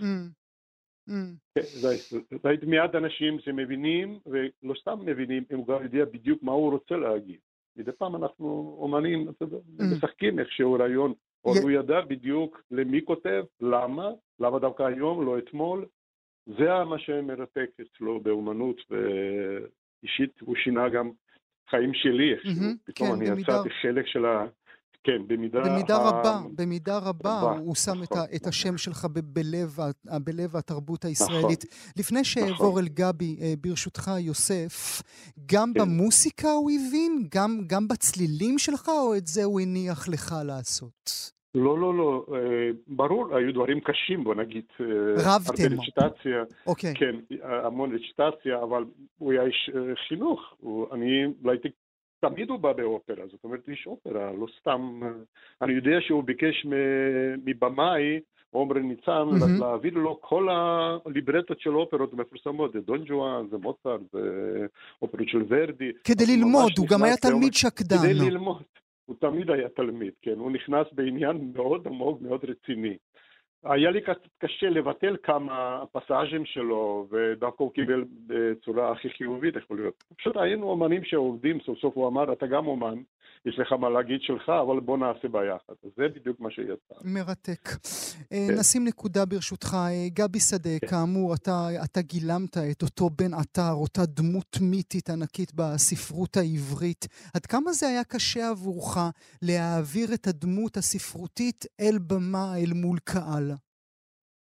כן, זה- ראיתי מיד אנשים שמבינים, ולא סתם מבינים, הם גם יודעים בדיוק מה הוא רוצה להגיד. מדי פעם אנחנו אומנים, אתה יודע, משחקים איכשהו רעיון, או י- הוא ידע בדיוק למי כותב, למה, למה דווקא היום, לא אתמול. זה מה שמרתק אצלו באומנות, ואישית הוא שינה גם החיים שלי איכשהו. מהמם, פתאום כן, אני יצאתי חלק של ה... כן, במידה... במידה ה- רבה, במידה רבה, רבה, הוא שם את, ה, נכון, את השם שלך ב- בלב, ה- בלב התרבות נכון. הישראלית. לפני שאעבור אל גבי, אה, ברשותך, יוסף, גם כן. במוסיקה הוא הבין? גם, גם בצלילים שלך, או את זה הוא הניח לך לעשות? לא, לא, לא, אה, ברור, היו דברים קשים, בוא נגיד. אה, רבתם. הרבה רציטציה, אוקיי. כן, המון רציטציה, אבל הוא היה איש חינוך. אני לא הייתי, תמיד הוא בא באופרה, זאת אומרת, איש אופרה, לא סתם... אה, אני יודע שהוא ביקש מבמאי, עומר ניצן, מהמם. להעביר לו כל הליברטות של אופרות המפורסמות, זה דון ג'ואן, זה מוצרט, זה אופרות של ורדי. כדי ללמוד, הוא גם היה. תלמיד שקדן. כדי ללמוד. הוא תמיד היה תלמיד, כן. הוא נכנס בעניין מאוד עמוק, מאוד רציני. היה לי קשה לבטל כמה פסאז'ים שלו, ודווקא הוא קיבל בצורה הכי חיובית, יכול להיות. פשוט היינו אומנים שעובדים, סוף סוף הוא אמר, אתה גם אומן, יש לך מה להגיד שלך, אבל בוא נעשה ביחד. זה בדיוק מה שיצא. מרתק. אה, כן. נשים נקודה ברשותך. אה, גבי שדה, כאמור, אתה, אתה גילמת את אותו בן עטר, אותה דמות מיתית ענקית בספרות העברית. עד כמה זה היה קשה עבורך להעביר את הדמות הספרותית אל במה, אל מול קהל?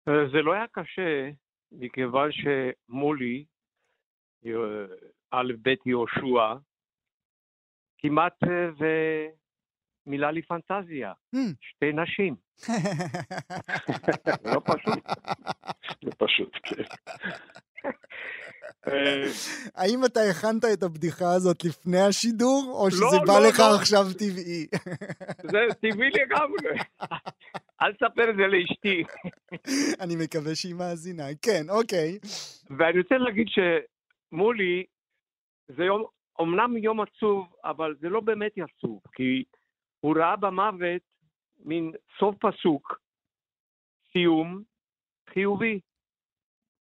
אה, זה לא היה קשה, מכיוון שמולי, א' ב' יהושע, כמעט אה, ומילא לי פנטזיה. Hmm. שתי נשים. זה לא פשוט. זה פשוט, כן. אה, האם אתה הכנת את הבדיחה הזאת לפני השידור, או לא, שזה בא לא, לך לא. עכשיו טבעי? זה טבעי לגמרי. אל תספר את זה לאשתי. אני מקווה שהיא מאזינה. כן, אוקיי. ואני רוצה להגיד שמולי, זה יום, אומנם יום עצוב, אבל זה לא באמת עצוב, כי הוא ראה במוות מין סוף פסוק, סיום חיובי.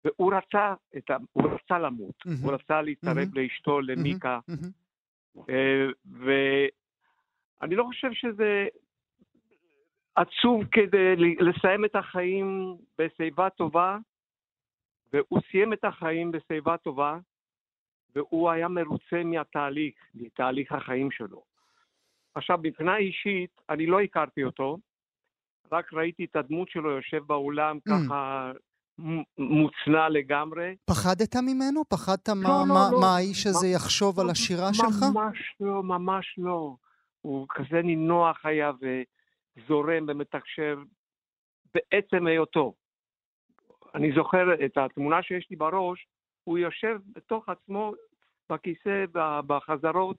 והוא רצה, ה... הוא רצה למות, מהמם. הוא רצה להצטרף מהמם. לאשתו, למיקה, מהמם. אה, ואני לא חושב שזה עצוב כדי לסיים את החיים בשיבה טובה, והוא סיים את החיים בשיבה טובה, והוא היה מרוצה מהתהליך, מתהליך החיים שלו. עכשיו, מבחינה אישית, אני לא הכרתי אותו, רק ראיתי את הדמות שלו יושב באולם Mm. ככה מוצנע לגמרי. פחדת ממנו? פחדת מה, לא, מה, לא. מה האיש הזה מה- יחשוב על השירה שלך? ממש לא, ממש לא. הוא כזה נינוח היה וזורם ומתקשר בעצם היותו. אני זוכר את התמונה שיש לי בראש, הוא יושב בתוך עצמו בכיסא בחזרות,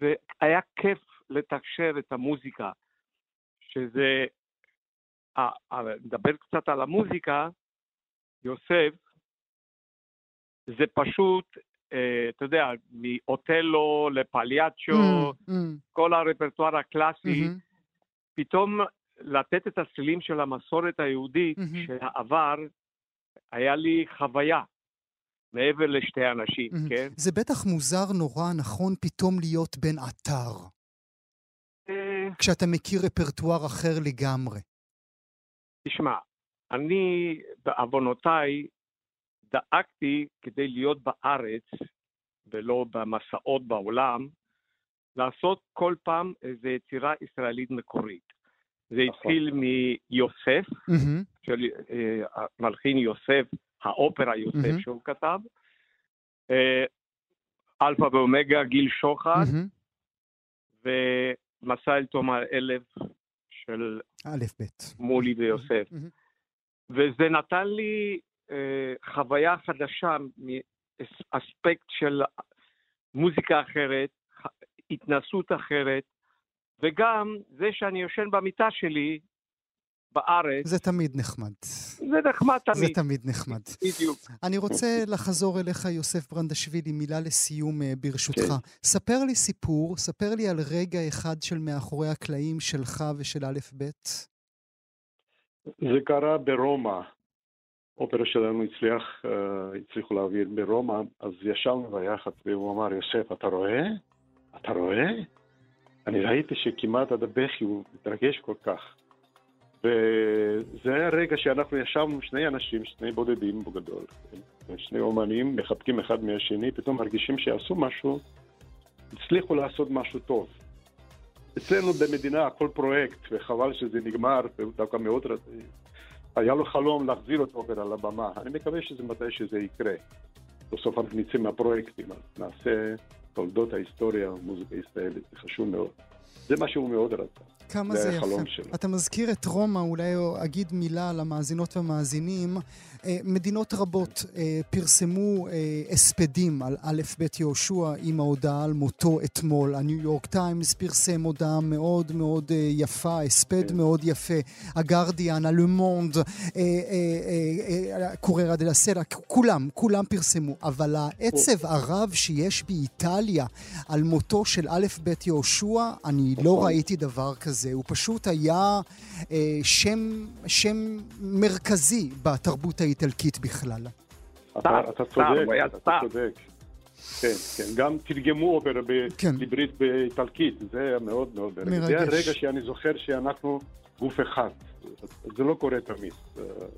והיה כיף לתקשר את המוזיקה, שזה... אה, אה, נדבר קצת על המוזיקה, יוסף, זה פשוט, אה, אתה יודע, מאוטלו לפליאצ'ו, Mm, mm, כל הרפרטואר הקלאסי, מהמם. פתאום לתת את הצלילים של המסורת היהודית מהמם. של העבר, היה לי חוויה, מעבר לשתי אנשים, מהמם. כן? זה בטח מוזר נורא, נכון, פתאום להיות בן עטר, אה, כשאתה מכיר רפרטואר אחר לגמרי. תשמע, אני בעוונותיי דאגתי כדי להיות בארץ ולא במסעות בעולם, לעשות כל פעם איזו יצירה ישראלית מקורית. זה התחיל מיוסף, של אה, המלחין יוסף, האופרה יוסף מהמם. שהוא כתב, אה, אלפא ואומגה, גיל שוחט, מהמם. ומסע אל תום האלף של א.ב. מולי ויוסף. מהמם. וזה נתן לי אה, חוויה חדשה מאספקט של מוזיקה אחרת, התנסות אחרת, וגם זה שאני יושן במיטה שלי בארץ, זה תמיד נחמד. זה נחמד זה תמיד. תמיד נחמד. בדיוק. אני רוצה לחזור אליך, יוסף ברנדשווילי, מילה לסיום אה, ברשותך. כן. ספר לי סיפור, ספר לי על רגע אחד של מאחורי הקלעים שלך ושל א' ב'. זה קרה ברומא. אופרה שלנו הצליח, אה, הצליחו להעביר ברומא, אז ישבנו ביחד והוא אמר, יוסף, אתה רואה? אתה רואה? אני ראיתי שכמעט עד הבכי הוא מתרגש כל כך. וזה היה רגע שאנחנו ישבנו שני אנשים, שני בודדים בגדול? שני אומנים מחבקים אחד מהשני, פתאום מרגישים שעשו משהו הצליחו לעשות משהו טוב. אצלנו במדינה כל פרויקט, וחבל שזה נגמר, דווקא מאוד רציתי, היה לו חלום להחזיר אותו אופרה על הבמה. אני מקווה שזה מתי שזה יקרה. בסוף אנחנו נצא מהפרויקטים, נעשה תולדות ההיסטוריה, המוזיקה הישראלית, זה חשוב מאוד. זה מה שהוא מאוד רצה. כמה זה, זה יפה. שלו. אתה מזכיר את רומא, אולי אגיד מילה למאזינות והמאזינים. אה, מדינות רבות אה, פרסמו אה, הספדים על א' ב' יהושע עם ההודעה על מותו אתמול. הניו יורק טיימס פרסם הודעה מאוד מאוד יפה, הספד כן. מאוד יפה. הגרדיאן, הלומונד, קוררה דה לסלע, כולם, כולם פרסמו. אבל העצב הרב שיש באיטליה על מותו של א' ב' יהושע, אני לא נכון. ראיתי דבר כזה. הוא פשוט היה שם, שם מרכזי בתרבות האיטלקית. האיטלקית בכלל. אתה, צודק, אתה צודק. כן, כן, גם תרגמו אופרה כן. בעברית באיטלקית, זה היה מאוד מאוד מרגש. זה הרגע שאני זוכר שאנחנו גוף אחד. זה לא קורה תמיד,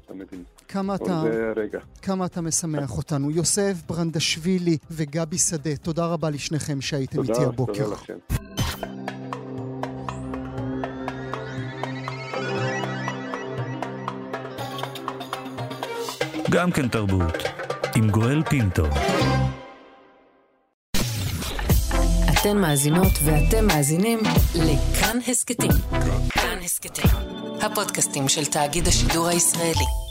אתה מבין. כמה אתה, כמה אתה משמח אותנו. יוסף ברנדשווילי וגבי שדה, תודה רבה לשניכם שהייתם איתי הבוקר. תודה, תודה לכם. גם כן תרבות, עם גואל פינטו. אתן מאזינות ואתם מאזינים לכאן הסכתים. כאן הסכתים, הפודקאסטים של תאגיד השידור הישראלי.